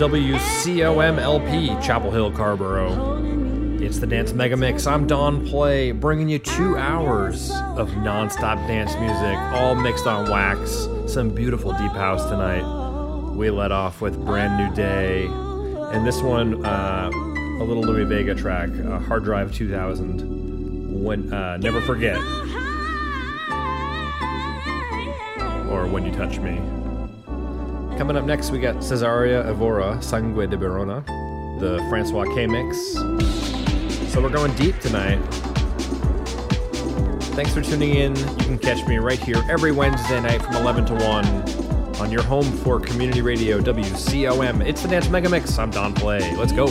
FM WCOM LP, Chapel Hill, Carrboro. It's the Dance Mega Mix. I'm Don Play, bringing you two hours of nonstop dance music, all mixed on wax. Some beautiful deep house tonight. We let off with Brand New Day, and this one, uh, a little Louie Vega track, Hard Drive 2000. When uh, Never Forget, or When You Touch Me. Coming up next, we got Cesaria Evora, Sangue de Beirona, the Francois K mix. So we're going deep tonight. Thanks for tuning in. You can catch me right here every Wednesday night from 11 to 1 on your home for community radio WCOM. It's the Dance Mega Mix. I'm Don Play. Let's go.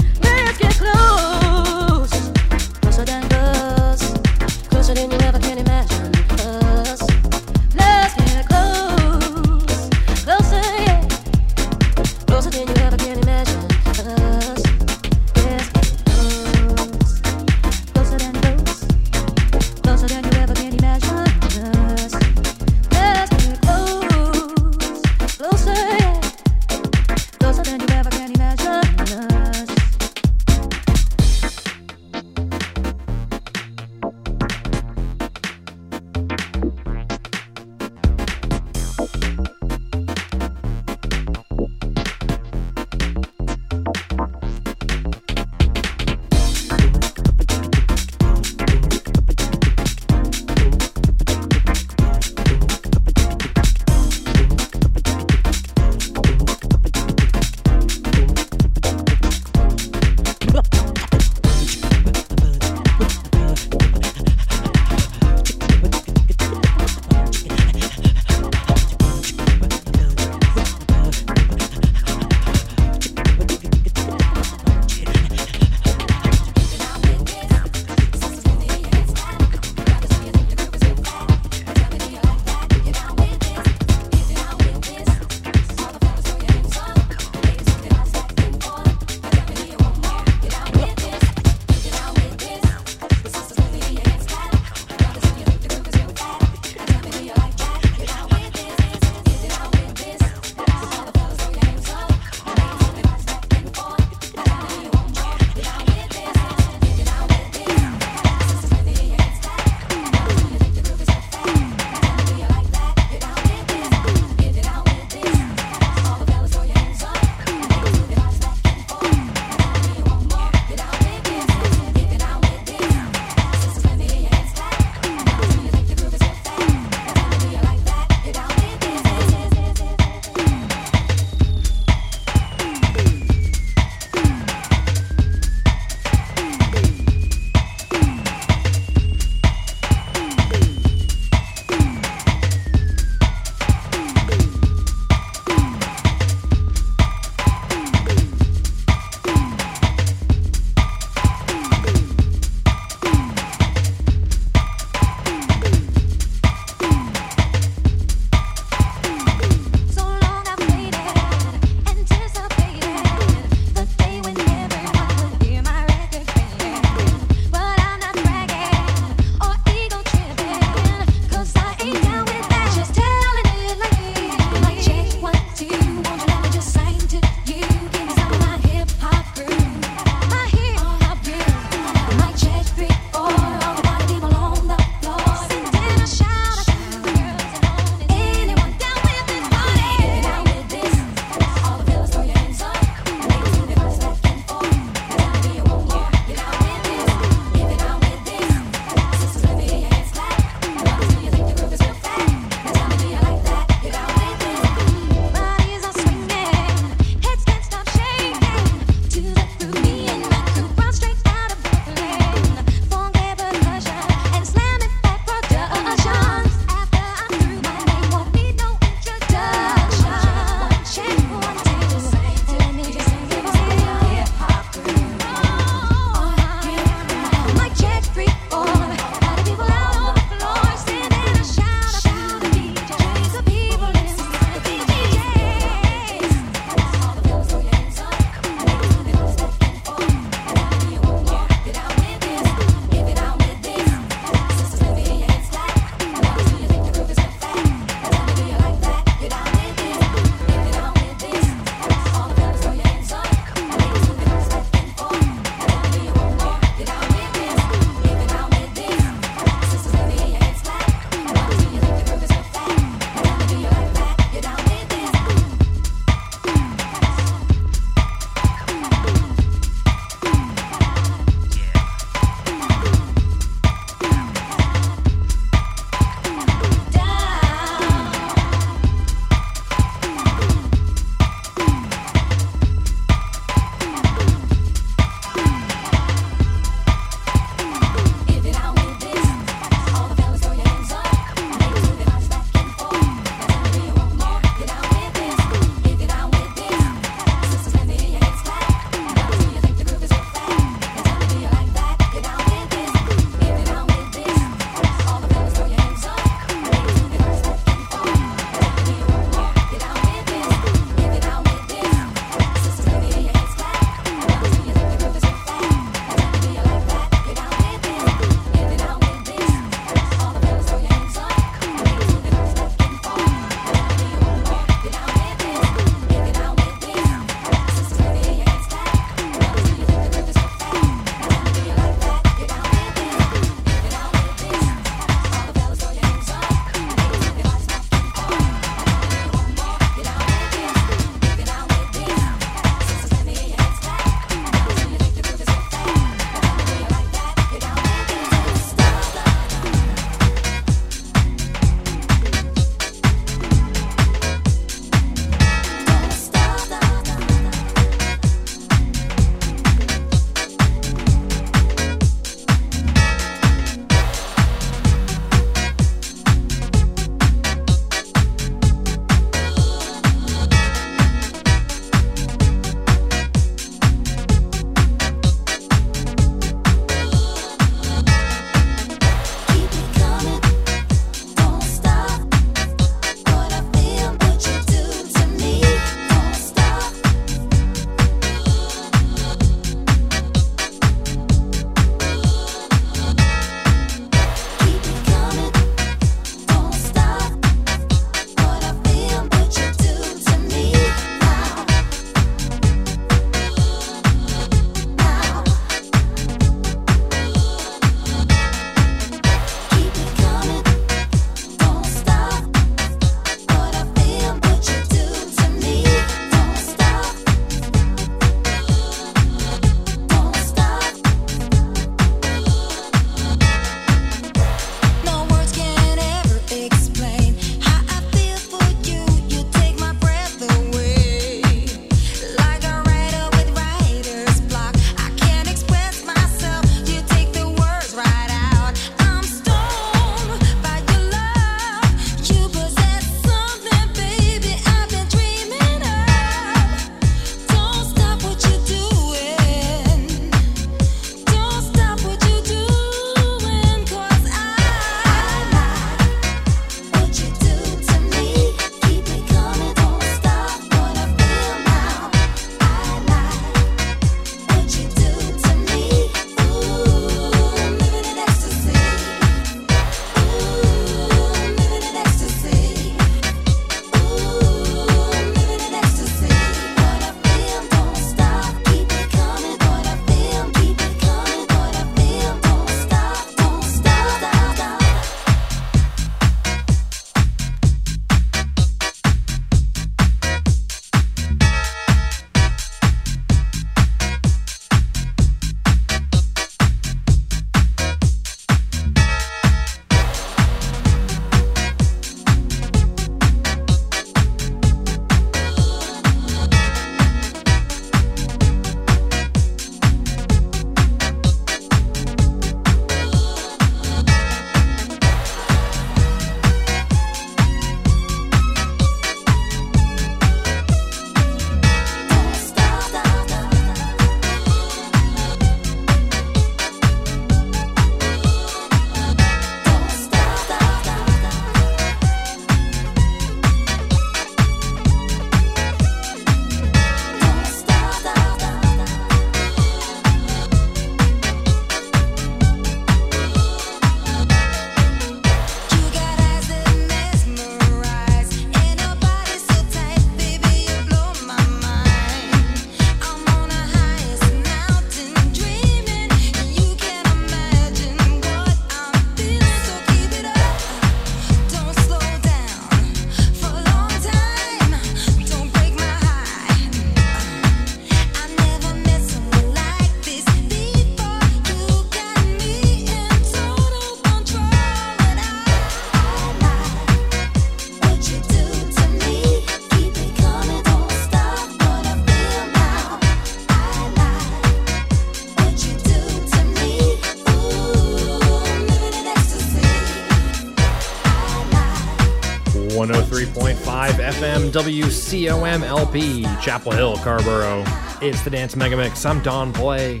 FM WCOM LP, Chapel Hill, Carrboro. It's the Dance Mega Mix. I'm Don Play,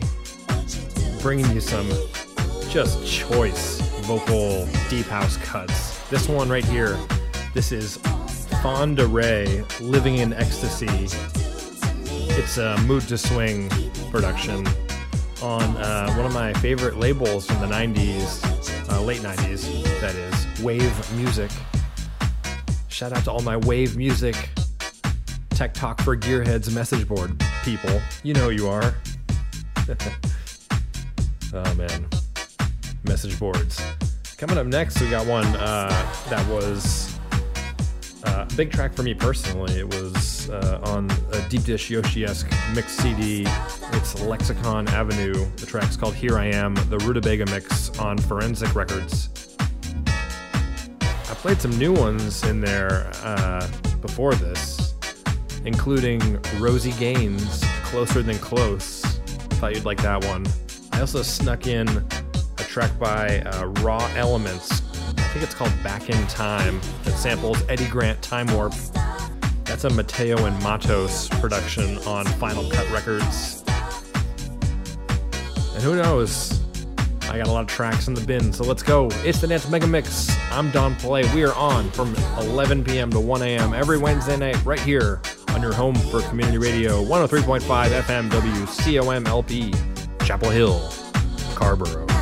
bringing you some just choice vocal deep house cuts. This one right here, this is Fonda Rae, Living in Ecstasy. It's a Mood II Swing production on uh, one of my favorite labels from the 90s, uh, late 90s, that is, Wave Music. Shout out to all my Wave Music Tech Talk for Gearheads message board people. You know who you are. oh man. Message boards. Coming up next, we got one uh, that was uh, a big track for me personally. It was uh, on a Deep Dish Yoshiesque mix CD. It's Lexicon Avenue. The track's called Here I Am, the Rutabaga mix on Forensic Records. Played some new ones in there uh, before this, including Rosie Gaines, Closer Than Close. Thought you'd like that one. I also snuck in a track by uh, Raw Elements. I think it's called Back in Time that samples Eddie Grant Time Warp. That's a Mateo and Matos production on Final Cut Records. And who knows? I got a lot of tracks in the bin, so let's go. It's the Dance Mega Mix. I'm Don Play. We are on from 11 p.m. to 1 a.m. every Wednesday night right here on your home for community radio 103.5 FM WCOM LP, Chapel Hill, Carrboro.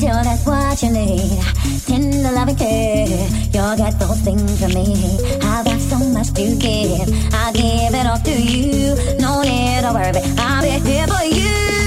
That's what you need. Tender loving care, you'll get those things from me. I've got so much to give, I'll give it all to you. No need to worry, I'll be here for you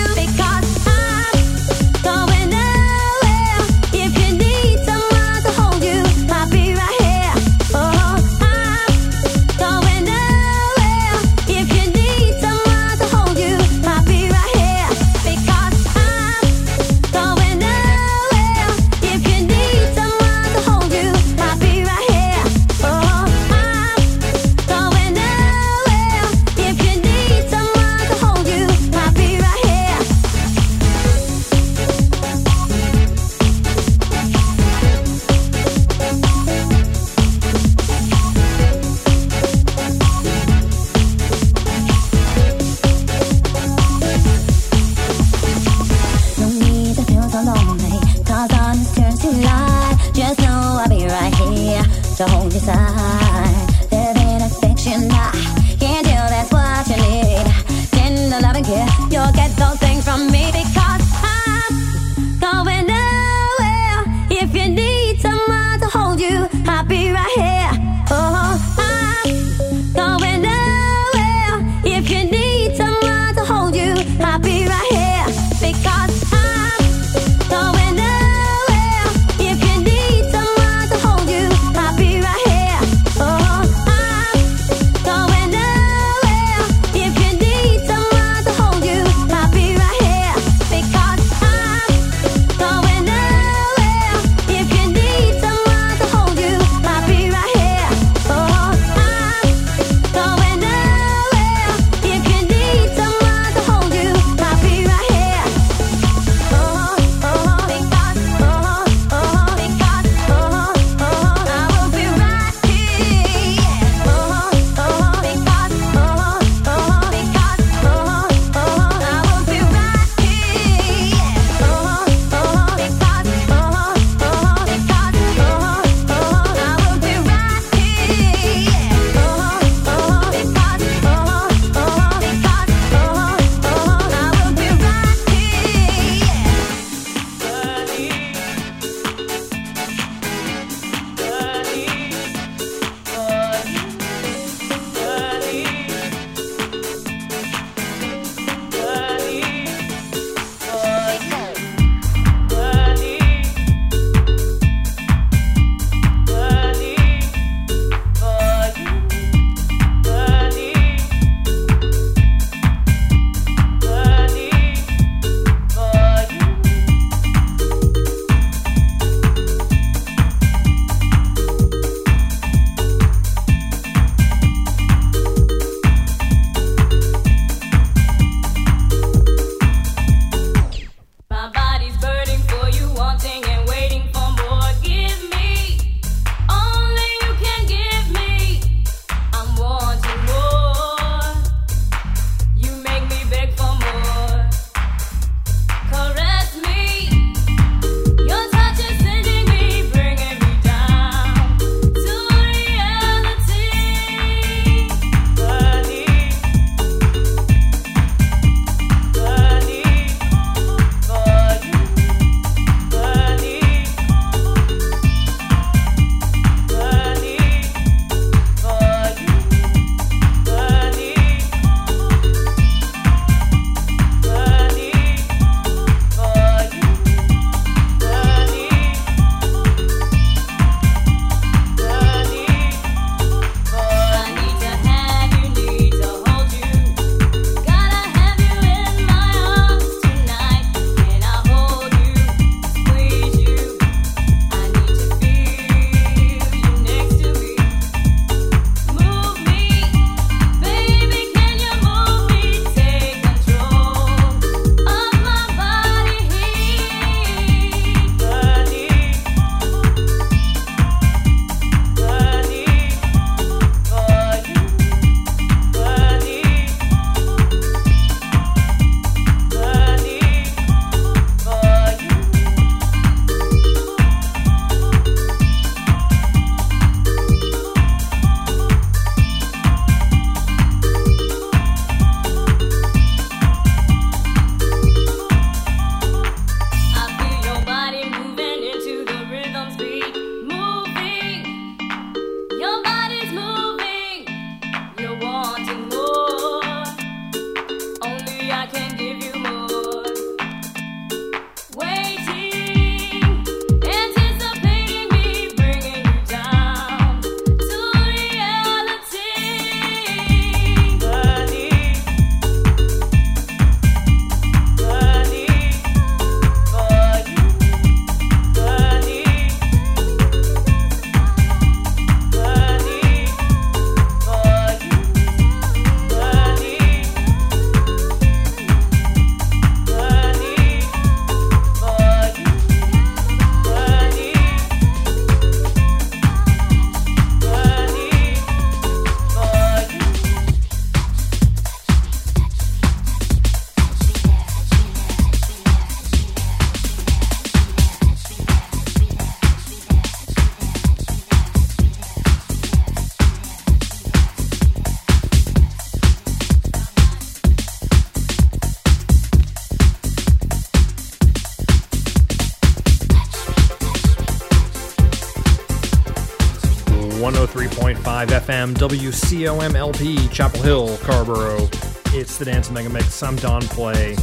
FM, WCOMLP, Chapel Hill, Carrboro. It's the Dance Mega Mix. I'm Don Play.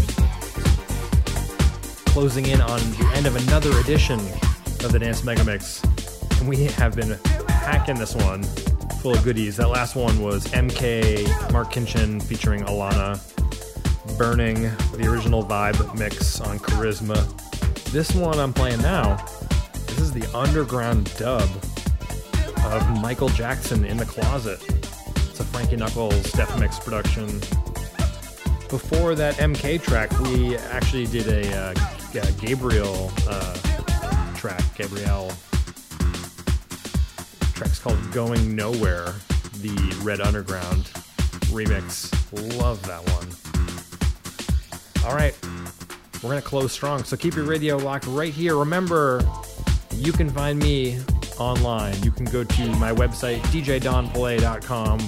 Closing in on the end of another edition of the Dance Mega Mix. And we have been hacking this one full of goodies. That last one was MK, Marc Kinchen featuring Alana, Burning, the original vibe mix on Charisma. This one I'm playing now, this is the underground dub of Michael Jackson in the Closet. It's a Frankie Knuckles Def Mix production. Before that MK track, we actually did a uh, G- uh, Gabrielle uh, track. Gabrielle track's called "Going Nowhere," the Red Underground remix. Love that one. All right, we're gonna close strong, so keep your radio locked right here. Remember, you can find me online. You can go to my website, djdonplay.com,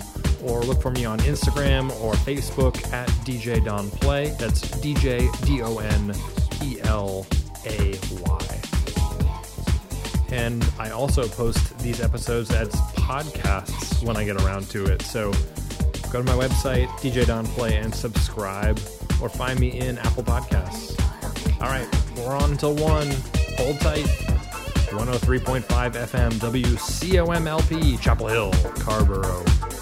or look for me on Instagram or Facebook at DJ Don Play. That's DJ D O N E L A Y. And I also post these episodes as podcasts when I get around to it. So go to my website, DJ Don Play, and subscribe, or find me in Apple Podcasts. All right, we're on until 1. Hold tight. 103.5 FM, WCOMLP, Chapel Hill, Carrboro.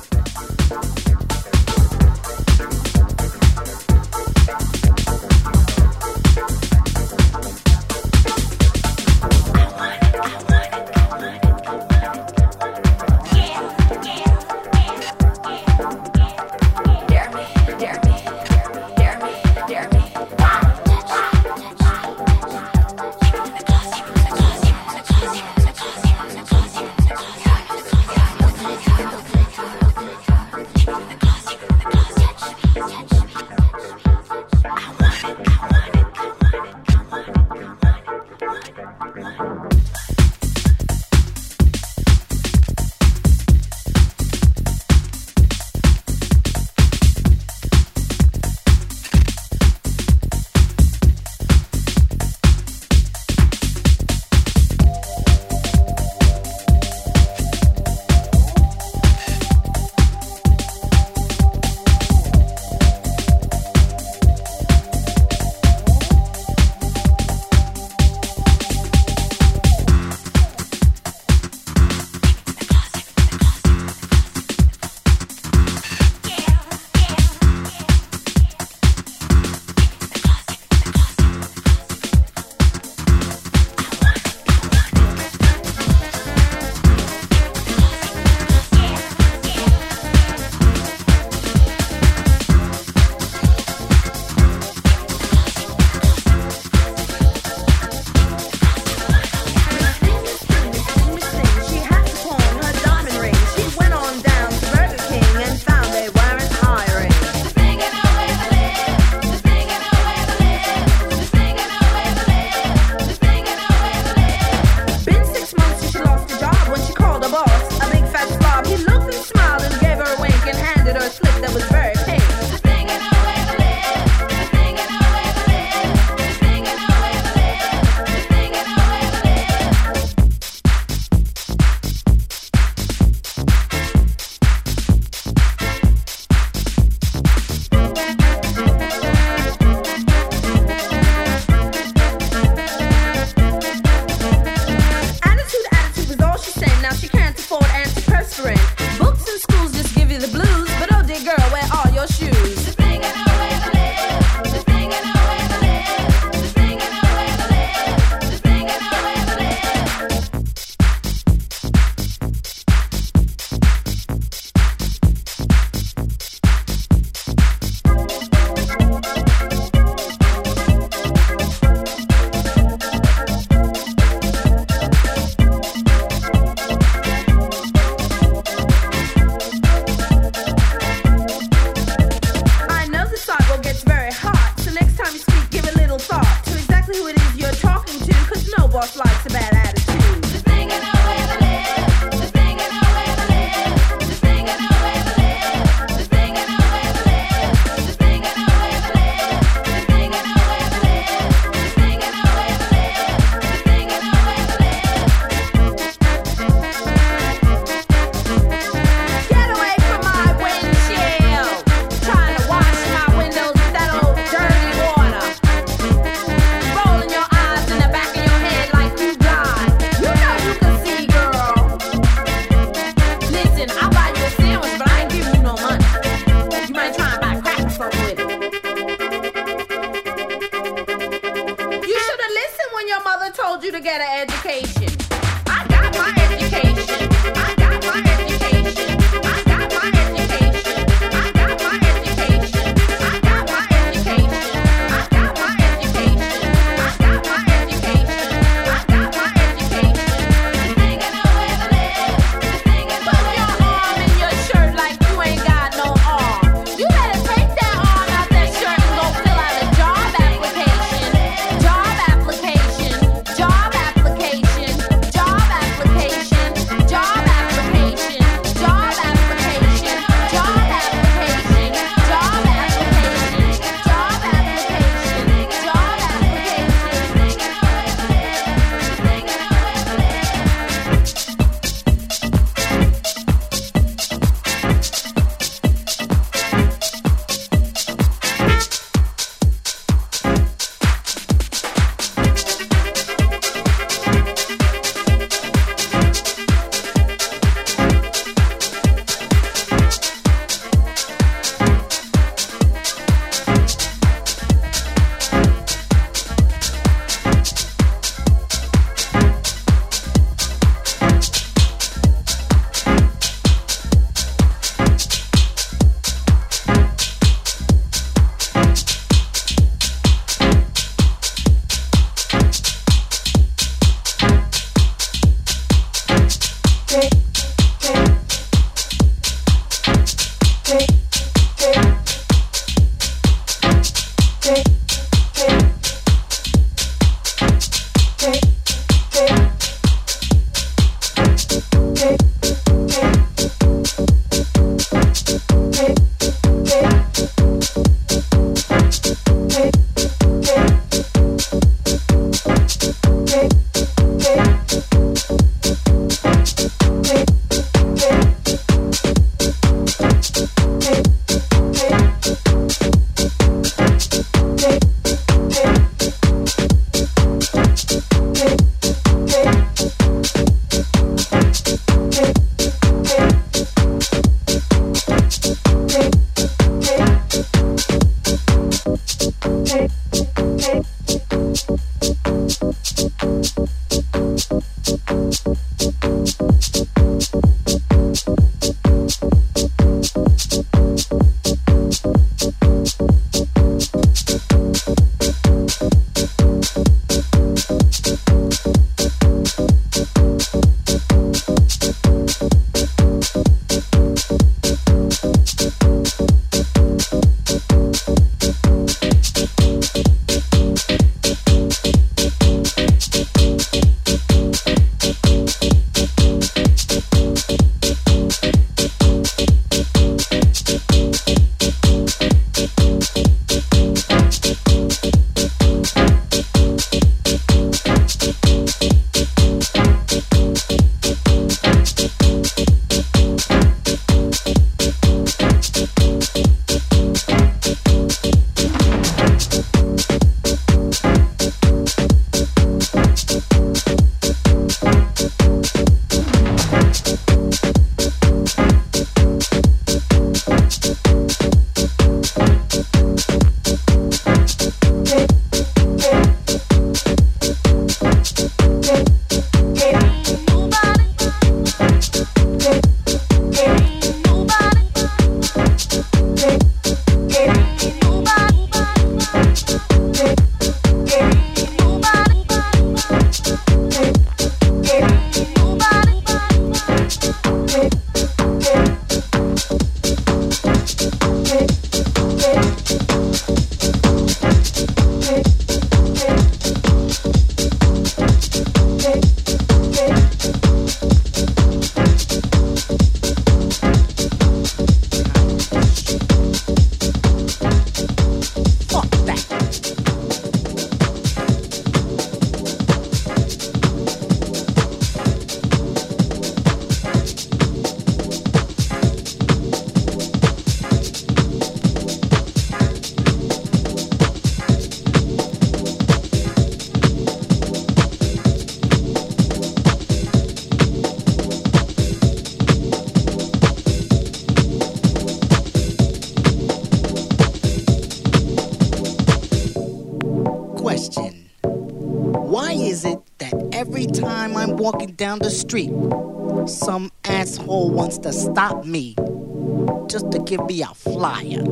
down the street, some asshole wants to stop me just to give me a flyer.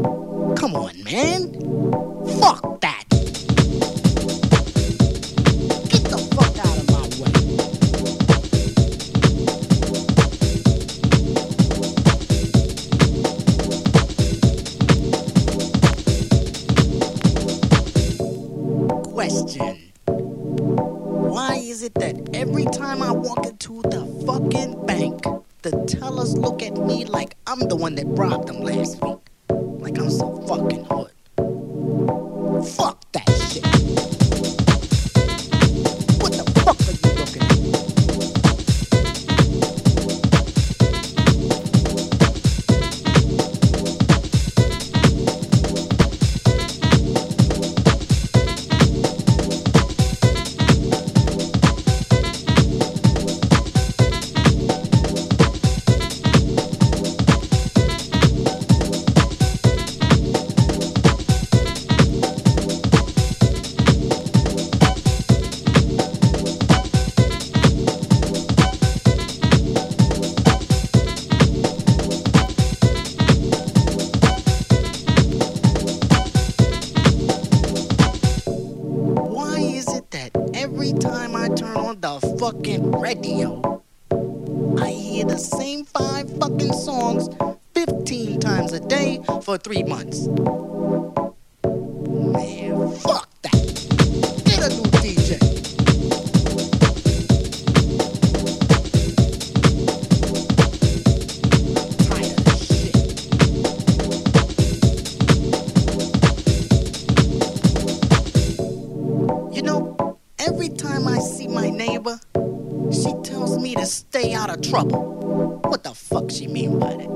trouble. What the fuck she mean by that?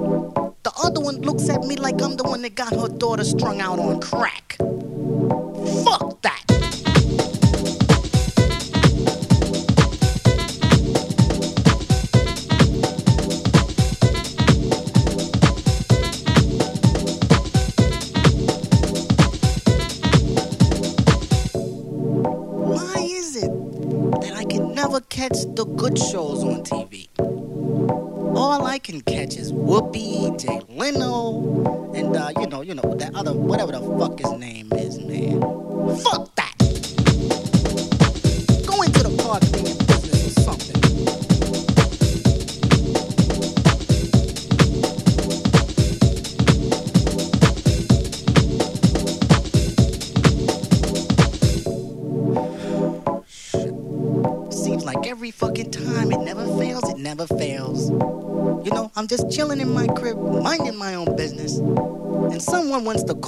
The other one looks at me like I'm the one that got her daughter strung out on crack.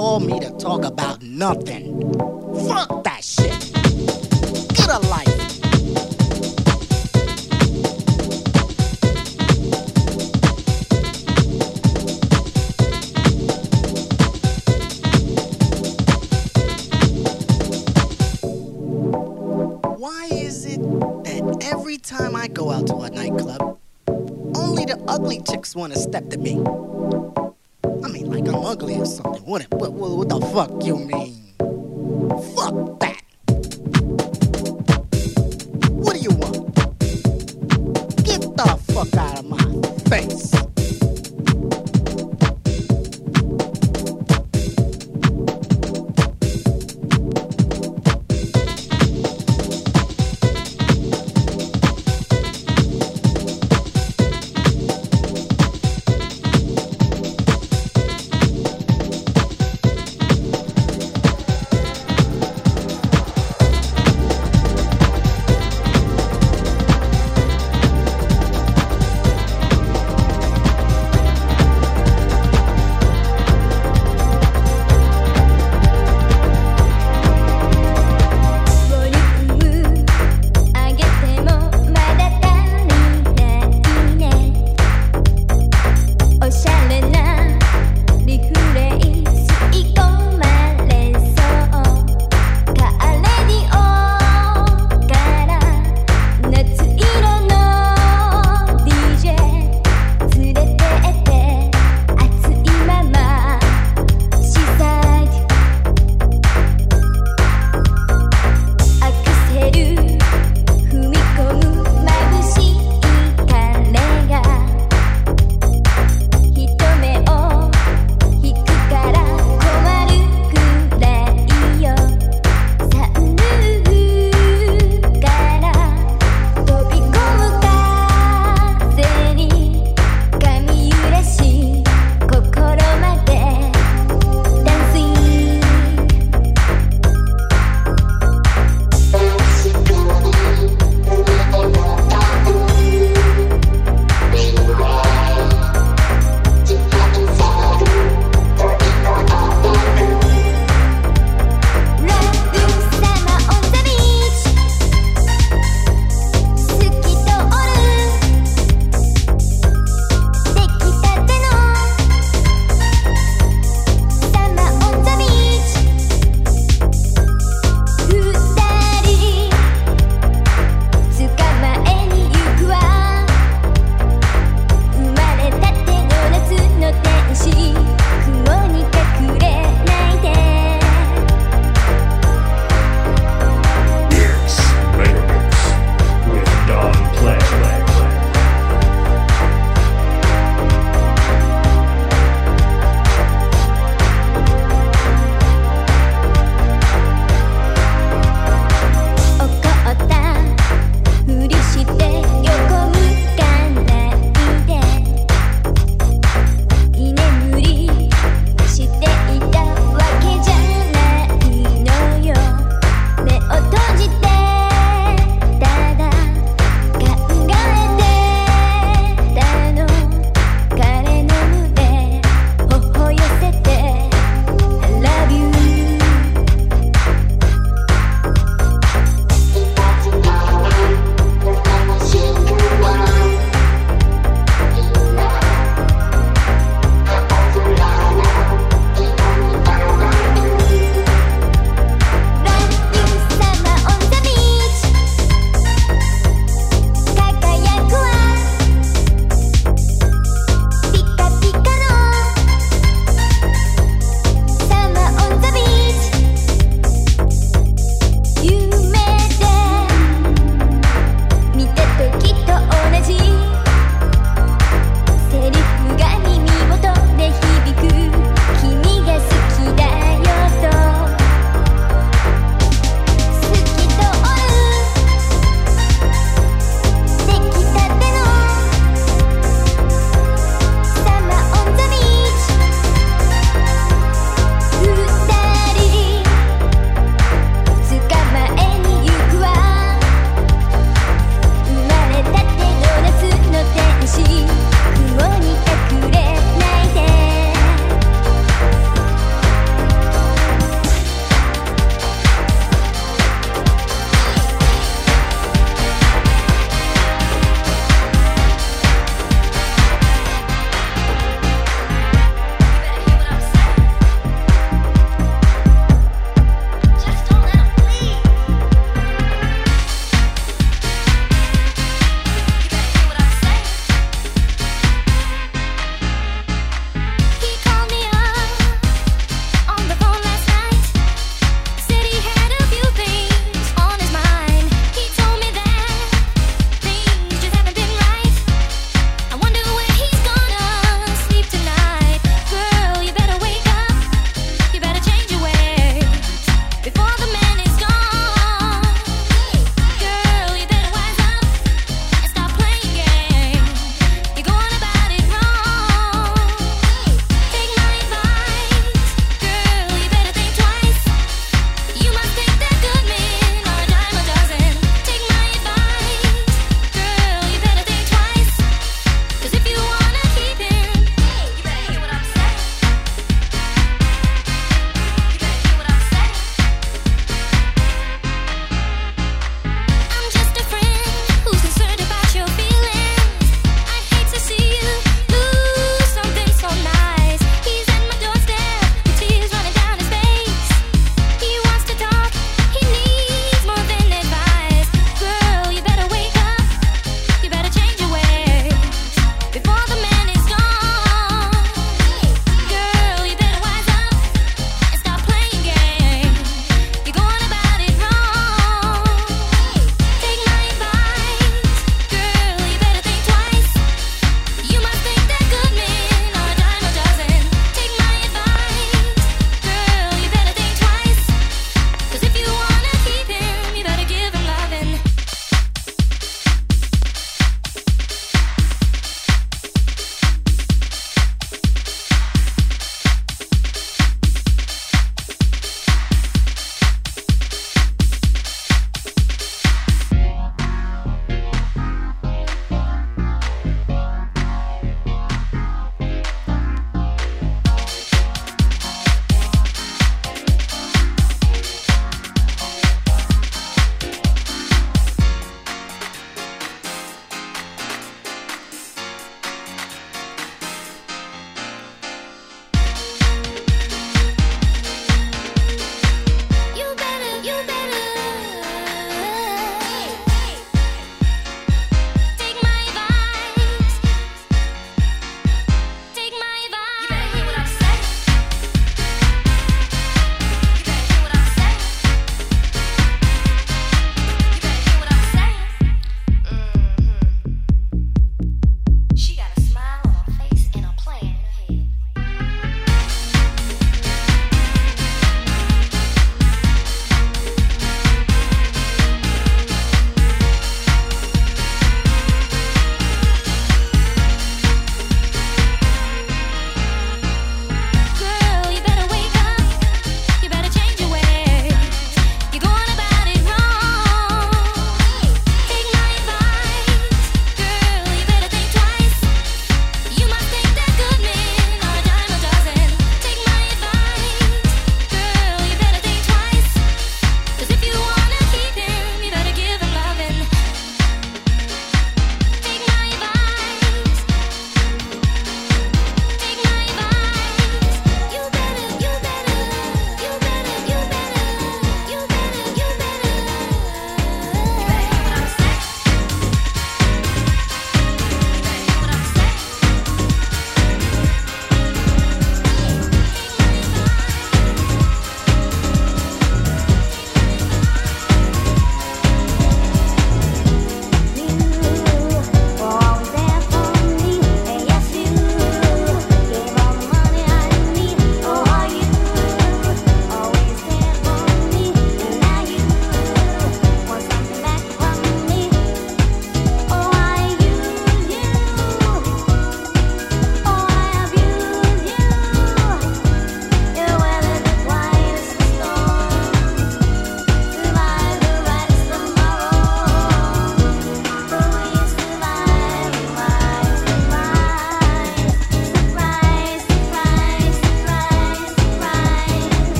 call me to talk about nothing.